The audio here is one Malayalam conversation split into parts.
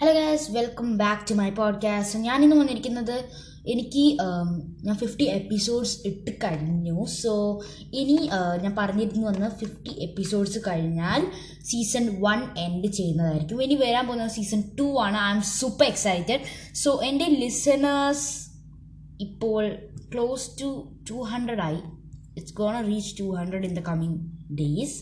Hello guys welcome back to my podcast ഞാനിന്ന് വന്നിരിക്കുന്നത് എനിക്ക് ഞാൻ ഫിഫ്റ്റി എപ്പിസോഡ്സ് ഇട്ട് കഴിഞ്ഞു. സോ ഇനി ഞാൻ പറഞ്ഞിരുന്നു വന്ന് ഫിഫ്റ്റി എപ്പിസോഡ്സ് കഴിഞ്ഞാൽ സീസൺ വൺ എൻഡ് ചെയ്യുന്നതായിരിക്കും. ഇനി വരാൻ പോകുന്നത് സീസൺ ടു ആണ്. I M super excited so എന്റെ ലിസണേഴ്സ് ഇപ്പോൾ ക്ലോസ് ടു ടു ഹൺഡ്രഡ് ആയി. It's gone reach two hundred in the coming days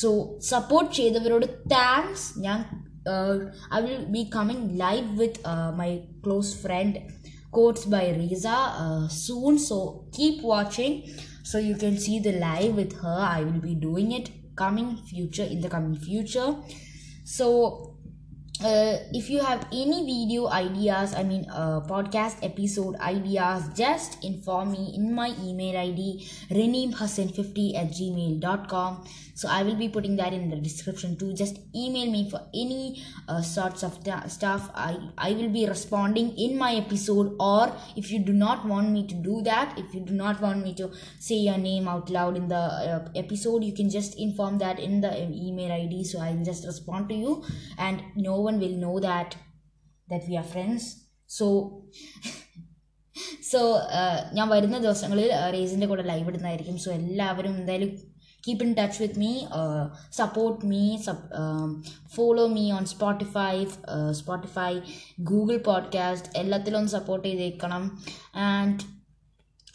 so support ചെയ്തവരോട് thanks ഞാൻ uh, I will be coming live with uh, my close friend Quotes by Reza uh, soon. So keep watching so you can see the live with her. I will be doing it coming future in the coming future. So uh, if you have any video ideas i mean uh, podcast episode ideas just inform me in my email id reneemhassan50 at gmail.com so i will be putting that in the description too. Just email me for any uh, sorts of stuff. I i will be responding in my episode or if you do not want me to do that if you do not want me to say your name out loud in the uh, episode you can just inform that in the email id so i'll just respond to you and no one will know that that we are friends. So so ഞാൻ വരുന്ന ദിവസങ്ങളിൽ റേസിന്റെ കൂടെ ലൈവ് ഇടുന്നതായിരിക്കും. സോ എല്ലാവരും എന്തായാലും keep in touch with me support me follow me on Spotify Spotify Google podcast എല്ലാത്തിലും ഒന്ന് സപ്പോർട്ട് ചെയ്തേക്കണം. And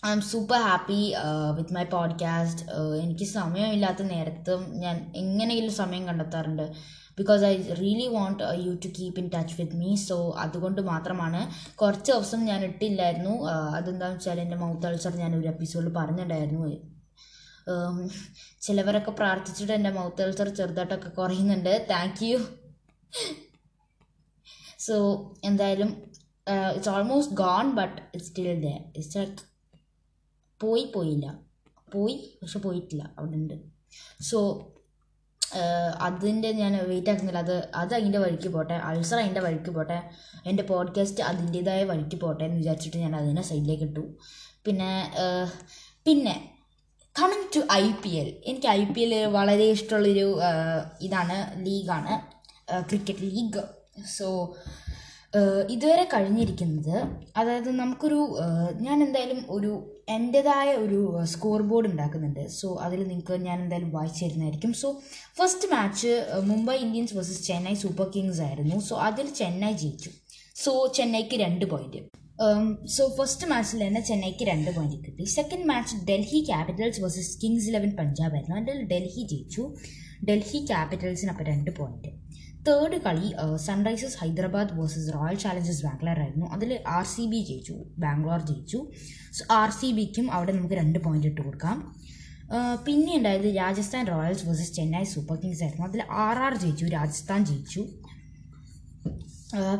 I'm super happy with my podcast എനിക്ക് സമയമില്ലാത്ത നേരത്തും ഞാൻ എങ്ങനെയെങ്കിലും സമയം കണ്ടെത്താറുണ്ട്. Because I really want you to keep in touch with me so അതുകൊണ്ട് മാത്രമാണ് കുറച്ച് ദിവസം ഞാൻ ഇട്ടില്ലായിരുന്നു. Uh, അതെന്താണെന്ന് വെച്ചാൽ എന്റെ മൗത്ത് അൾസർ ഞാൻ ഒരു എപ്പിസോഡിൽ പറഞ്ഞിട്ടുണ്ടായിരുന്നു. Um, ചിലവരൊക്കെ പ്രാർത്ഥിച്ചിട്ട് എന്റെ മൗത്ത് അൾസർ ചെറുതായിട്ടൊക്കെ കുറയുന്നുണ്ട്. താങ്ക് യു സോ എന്തായാലും it's almost gone but it's still the it's like പോയി പോയില്ല. പോയി പക്ഷെ പോയിട്ടില്ല. അവിടെ ഉണ്ട് സോ അതിന്റെ ഞാൻ വെയിറ്റ് ആക്കുന്നില്ല അത് അത് അതിന്റെ വഴിക്ക് പോട്ടെ. അൾസർ അതിന്റെ വഴിക്ക് പോട്ടെ. എന്റെ പോഡ്കാസ്റ്റ് അതിന്റേതായ വഴിക്ക് പോട്ടെ എന്ന് വിചാരിച്ചിട്ട് ഞാൻ അതിനെ സൈഡിലേക്ക് ഇട്ടു. പിന്നെ പിന്നെ coming to I P L എനിക്ക് ഐ പി എൽ വളരെ ഇഷ്ടമുള്ളൊരു ഇതാണ് ലീഗാണ്. Cricket league. സോ ഇതുവരെ കഴിഞ്ഞിരിക്കുന്നത്. അതായത് നമുക്കൊരു ഞാൻ എന്തായാലും ഒരു എന്റെതായ ഒരു സ്കോർ ബോർഡ് ഉണ്ടാക്കുന്നുണ്ട്. സോ അതിൽ നിങ്ങൾക്ക് ഞാൻ എന്തായാലും വായിച്ചു തരുന്നതായിരിക്കും. So first match Mumbai Indians versus Chennai Super Kings ആയിരുന്നു. സോ അതിൽ ചെന്നൈ ജയിച്ചു. സോ ചെന്നൈക്ക് രണ്ട് പോയിന്റ് സോ ഫസ്റ്റ് മാച്ചിൽ തന്നെ ചെന്നൈക്ക് രണ്ട് പോയിന്റ് കിട്ടി. Second match Delhi Capitals versus Kings Eleven Punjab ആയിരുന്നു. അതിൽ ഡൽഹി ജയിച്ചു. ഡൽഹി ക്യാപിറ്റൽസിന് അപ്പോൾ രണ്ട് പോയിന്റ് തേർഡ് കളി Sunrisers Hyderabad versus Royal Challengers Bangalore ആയിരുന്നു. അതിൽ ആർ സി ബി ജയിച്ചു ബാംഗ്ലൂർ ജയിച്ചു. സോ ആർ സി ബിക്കും അവിടെ നമുക്ക് രണ്ട് പോയിന്റ് ഇട്ട് കൊടുക്കാം. പിന്നെ ഉണ്ടായത് Rajasthan Royals versus Chennai Super Kings ആയിരുന്നു. അതിൽ ആർ ആർ ജയിച്ചു രാജസ്ഥാൻ ജയിച്ചു.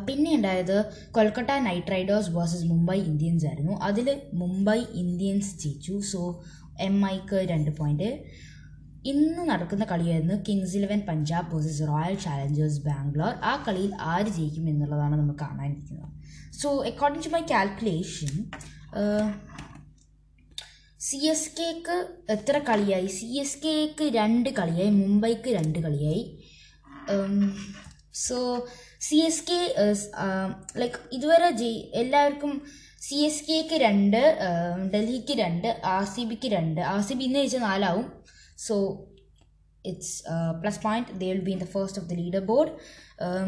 പിന്നെ ഉണ്ടായത് Kolkata Knight Riders versus Mumbai Indians ആയിരുന്നു. അതിൽ മുംബൈ ഇന്ത്യൻസ് ജയിച്ചു. സോ എം ഐക്ക് രണ്ട് പോയിന്റ് ഇന്ന് നടക്കുന്ന കളിയായിരുന്നു Kings Eleven Punjab versus Royal Challengers Bangalore ആ കളിയിൽ ആര് ജയിക്കും എന്നുള്ളതാണ് നമ്മൾ കാണാനിരിക്കുന്നത്. So according to my calculation C S കെക്ക് എത്ര കളിയായി? സി എസ് കെക്ക് രണ്ട് കളിയായി മുംബൈക്ക് രണ്ട് കളിയായി. So C S K like ഇതുവരെ ജയി എല്ലാവർക്കും സി എസ് കെക്ക് രണ്ട് ഡൽഹിക്ക് രണ്ട് ആർ സി ബിക്ക് രണ്ട്. ആർ സി ബി ഇന്ന് ജയിച്ചാൽ നാലാവും. So it's plus point they will be in the first of the leader board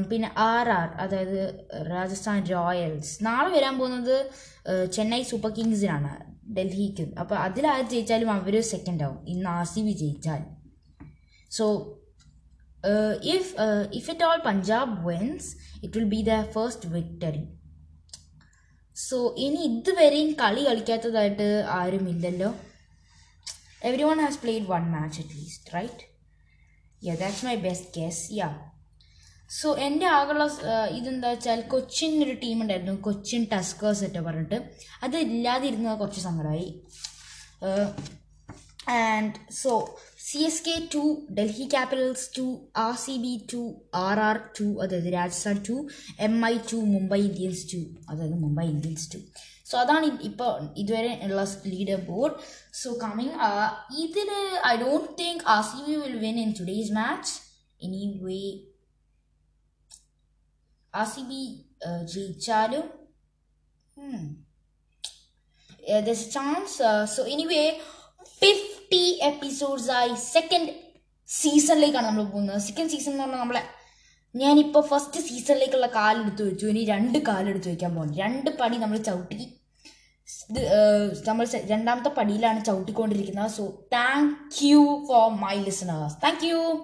പിന്നെ ആർ ആർ അതായത് രാജസ്ഥാൻ റോയൽസ് നാളെ വരാൻ പോകുന്നത് ചെന്നൈ സൂപ്പർ കിങ്സിനാണ് ഡൽഹിക്ക്. അപ്പോൾ അതിൽ ആര് ജയിച്ചാലും അവർ സെക്കൻഡ് ആവും. ഇന്ന് ആർ സി ബി ജയിച്ചാൽ so if if it all Punjab wins it will be the first victory so ഇനി ഇതുവരെയും കളി കളിക്കാത്തതായിട്ട് ആരുമില്ലല്ലോ. Every has played one match at least right? Yeah that's my best guess yeah. So എന്റെ ആകെയുള്ള ഇതെന്താ വെച്ചാൽ കൊച്ചിൻ ഒരു ടീം ഉണ്ടായിരുന്നു കൊച്ചിൻ ടസ്കേഴ്സ് ഒക്കെ പറഞ്ഞിട്ട്. അത് ഇല്ലാതിരുന്നത് കുറച്ച് സങ്കടമായി and so C S K two Delhi Capitals two R C B two R R two അതായത് Rajasthan two M I two Mumbai Indians two അതായത് മുംബൈ ഇന്ത്യൻസ് ടു സോ അതാണ് ഇപ്പോൾ ഇതുവരെ ഉള്ള ലീഡർ ബോർഡ് സോ കമ്മിങ് ഇതിൽ I don't think R C B will win in today's match any way R C B ജയിച്ചാലും chance so anyway fifty episodes ആയി സെക്കൻഡ് സീസണിലേക്കാണ് നമ്മൾ പോകുന്നത്. സെക്കൻഡ് സീസൺ എന്ന് പറഞ്ഞാൽ നമ്മളെ ഞാനിപ്പോൾ ഫസ്റ്റ് സീസണിലേക്കുള്ള കാലെടുത്ത് വെച്ചു. ഇനി രണ്ട് കാലെടുത്ത് വയ്ക്കാൻ പോകുന്നു. രണ്ട് പടി നമ്മൾ ചവിട്ടി. നമ്മൾ രണ്ടാമത്തെ പടിയിലാണ് ചവിട്ടിക്കൊണ്ടിരിക്കുന്നത്. So thank you for my listeners thank you